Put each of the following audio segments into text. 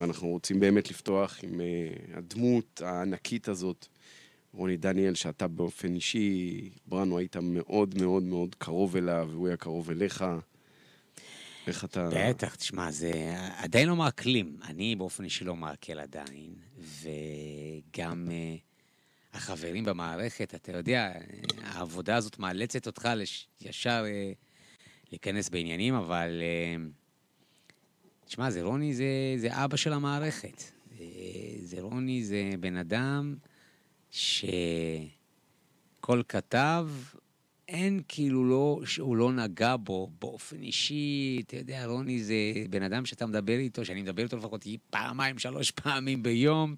אנחנו רוצים באמת לפתוח עם uh, הדמות הענקית הזאת, רוני דניאל, שאתה באופן אישי, בראנו, היית מאוד מאוד מאוד קרוב אליו, והוא היה קרוב אליך. איך אתה... בטח, תשמע, זה עדיין לא מעכלים. אני באופן אישי לא מעכל עדיין, וגם uh, החברים במערכת, אתה יודע, העבודה הזאת מאלצת אותך לש... ישר uh, להיכנס בעניינים, אבל... Uh, תשמע, זה רוני זה, זה אבא של המערכת. זה רוני זה בן אדם שכל כתב, אין כאילו לא, שהוא לא נגע בו באופן אישי, אתה יודע, רוני זה בן אדם שאתה מדבר איתו, שאני מדבר איתו לפחות פעמיים, שלוש פעמים ביום.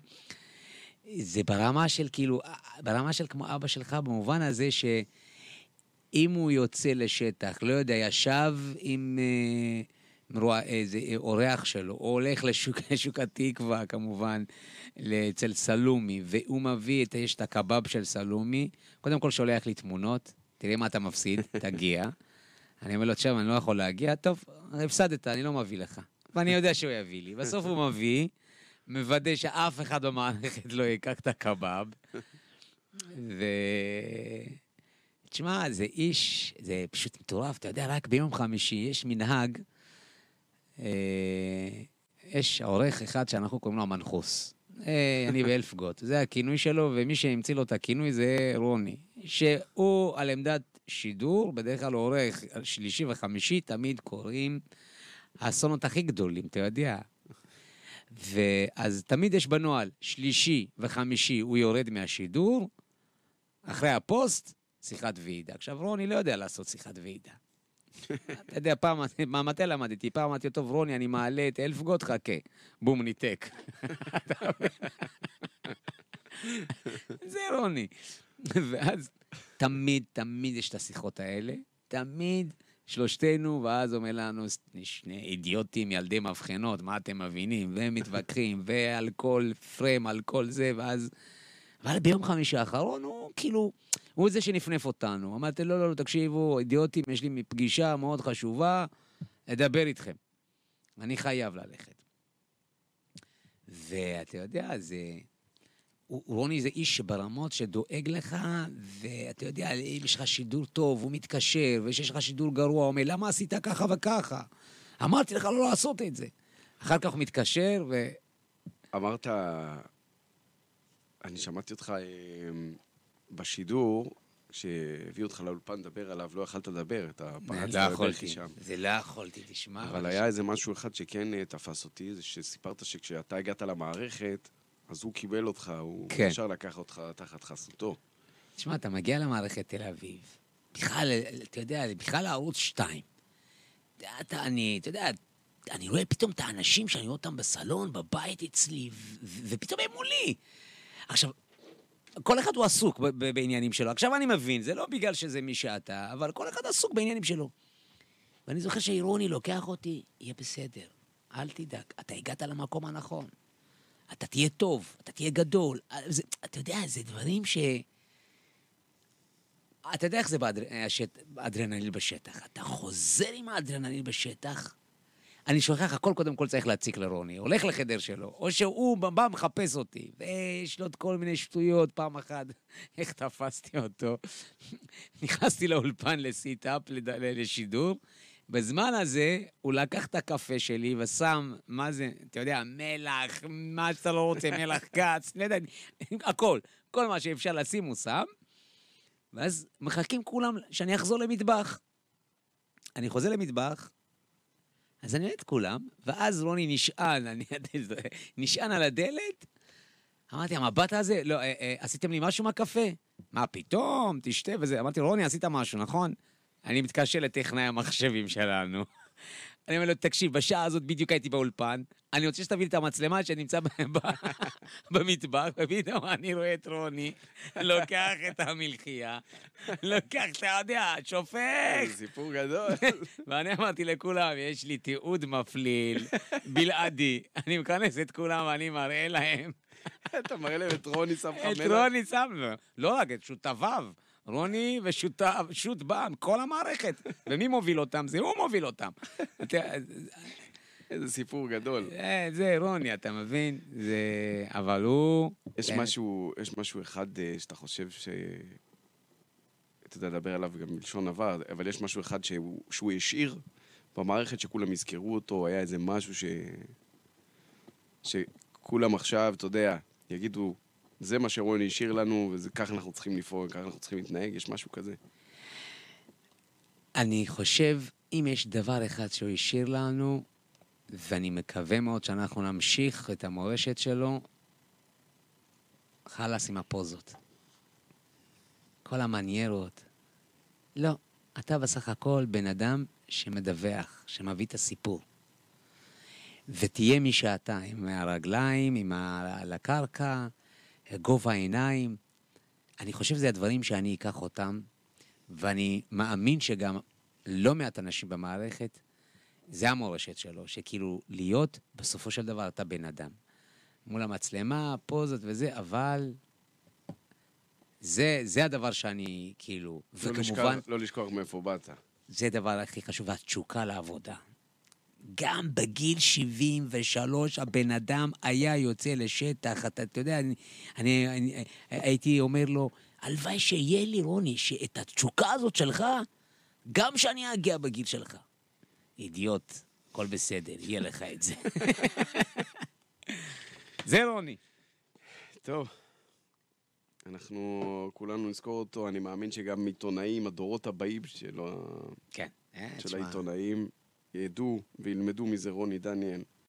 זה ברמה של כאילו, ברמה של כמו אבא שלך, במובן הזה שאם הוא יוצא לשטח, לא יודע, ישב עם... Uh, איזה אורח שלו, או הולך לשוק, לשוק התקווה כמובן, אצל סלומי, והוא מביא, את, יש את הקבב של סלומי, קודם כל שולח לי תמונות, תראה מה אתה מפסיד, תגיע. אני אומר לו, תשמע, אני לא יכול להגיע, טוב, הפסדת, אני לא מביא לך. ואני יודע שהוא יביא לי. בסוף הוא מביא, מוודא שאף אחד במערכת לא ייקח את הקבב. ו... תשמע, זה איש, זה פשוט מטורף, אתה יודע, רק ביום חמישי יש מנהג, יש עורך אחד שאנחנו קוראים לו המנחוס. אה, אני באלפגוט, זה הכינוי שלו, ומי שהמציא לו את הכינוי זה רוני. שהוא על עמדת שידור, בדרך כלל עורך שלישי וחמישי, תמיד קוראים האסונות הכי גדולים, אתה יודע. ואז תמיד יש בנוהל, שלישי וחמישי הוא יורד מהשידור, אחרי הפוסט, שיחת ועידה. עכשיו, רוני לא יודע לעשות שיחת ועידה. אתה יודע, פעם, מתי למדתי? פעם אמרתי, טוב, רוני, אני מעלה את אלפגוט, חכה. בום, ניתק. זה רוני. ואז תמיד, תמיד יש את השיחות האלה, תמיד שלושתנו, ואז אומר לנו, שני אידיוטים, ילדי מבחנות, מה אתם מבינים? והם מתווכחים, ועל כל פריים, על כל זה, ואז... אבל ביום חמישי האחרון הוא כאילו... הוא זה שנפנף אותנו. אמרתי, לא, לא, לא, תקשיבו, אידיוטים, יש לי פגישה מאוד חשובה, אדבר איתכם. אני חייב ללכת. ואתה יודע, זה... רוני זה איש שברמות שדואג לך, ואתה יודע, אם יש לך שידור טוב, הוא מתקשר, וכשיש לך שידור גרוע, הוא אומר, למה עשית ככה וככה? אמרתי לך לא לעשות את זה. אחר כך הוא מתקשר, ו... אמרת, אני שמעתי אותך בשידור, שהביאו אותך לאולפן לדבר עליו, לא יכלת לדבר, אתה פרצת לא יכולתי, שם. זה לא יכולתי, תשמע. אבל היה איזה משהו אחד שכן אה, תפס אותי, זה שסיפרת שכשאתה הגעת למערכת, אז הוא קיבל אותך, הוא כן. אפשר לקח אותך תחת חסותו. תשמע, אתה מגיע למערכת תל אביב, בכלל, אתה יודע, בכלל לערוץ 2. אתה, אני, אתה יודע, אני רואה פתאום את האנשים שאני רואה אותם בסלון, בבית אצלי, ופתאום הם מולי. עכשיו, כל אחד הוא עסוק בעניינים שלו. עכשיו אני מבין, זה לא בגלל שזה מי שאתה, אבל כל אחד עסוק בעניינים שלו. ואני זוכר שאירוני לוקח אותי, יהיה בסדר, אל תדאג, אתה הגעת למקום הנכון. אתה תהיה טוב, אתה תהיה גדול. זה, אתה יודע, זה דברים ש... אתה יודע איך זה באדרנליל בשטח. אתה חוזר עם האדרנליל בשטח, אני שוכח, הכל קודם כל צריך להציק לרוני, הולך לחדר שלו, או שהוא בא מחפש אותי, ויש לו את כל מיני שטויות, פעם אחת, איך תפסתי אותו? נכנסתי לאולפן לסיט-אפ, לשידור, בזמן הזה הוא לקח את הקפה שלי ושם, מה זה, אתה יודע, מלח, מה שאתה לא רוצה, מלח כץ, לא יודע, הכל, כל מה שאפשר לשים הוא שם, ואז מחכים כולם שאני אחזור למטבח. אני חוזר למטבח, אז אני רואה את כולם, ואז רוני נשען, אני נשען על הדלת, אמרתי, המבט הזה, לא, אה, אה, עשיתם לי משהו מהקפה? מה פתאום, תשתה וזה. אמרתי, רוני, עשית משהו, נכון? אני מתקשר לטכנאי המחשבים שלנו. אני אומר לו, תקשיב, בשעה הזאת בדיוק הייתי באולפן, אני רוצה שתביא לי את המצלמה שאני נמצא במטבח, ופתאום אני רואה את רוני, לוקח את המלחייה, לוקח, אתה יודע, שופך. זה סיפור גדול. ואני אמרתי לכולם, יש לי תיעוד מפליל, בלעדי. אני מכנס את כולם ואני מראה להם. אתה מראה להם את רוני שם לך? את רוני שם, לא רק את שותפיו. רוני ושות בעם, כל המערכת. ומי מוביל אותם? זה הוא מוביל אותם. איזה סיפור גדול. אה, זה אירוני, אתה מבין? זה... אבל הוא... יש כן. משהו, יש משהו אחד אה, שאתה חושב ש... אתה יודע, לדבר עליו גם בלשון עבר, אבל יש משהו אחד שהוא, שהוא השאיר במערכת שכולם יזכרו אותו, היה איזה משהו ש... שכולם עכשיו, אתה יודע, יגידו, זה מה שרוני השאיר לנו, וככה אנחנו צריכים לפעול, ככה אנחנו צריכים להתנהג, יש משהו כזה. אני חושב, אם יש דבר אחד שהוא השאיר לנו, ואני מקווה מאוד שאנחנו נמשיך את המורשת שלו, חלאס עם הפוזות. כל המניירות. לא, אתה בסך הכל בן אדם שמדווח, שמביא את הסיפור. ותהיה מי שאתה, עם הרגליים, עם ה... על הקרקע, גובה העיניים. אני חושב שזה הדברים שאני אקח אותם, ואני מאמין שגם לא מעט אנשים במערכת, זה המורשת שלו, שכאילו להיות, בסופו של דבר אתה בן אדם. מול המצלמה, פוזות וזה, אבל זה, זה הדבר שאני, כאילו, לא וכמובן, לשכוח, לא לשכוח מאיפה באת. זה הדבר הכי חשוב, התשוקה לעבודה. גם בגיל 73 הבן אדם היה יוצא לשטח, אתה, אתה יודע, אני, אני, אני הייתי אומר לו, הלוואי שיהיה לי, רוני, שאת התשוקה הזאת שלך, גם שאני אגיע בגיל שלך. אידיוט, הכל בסדר, יהיה לך את זה. זה רוני. טוב, אנחנו כולנו נזכור אותו, אני מאמין שגם עיתונאים, הדורות הבאים שלו, כן. אה, של תשמע, העיתונאים, ידעו וילמדו מזה רוני דניאל.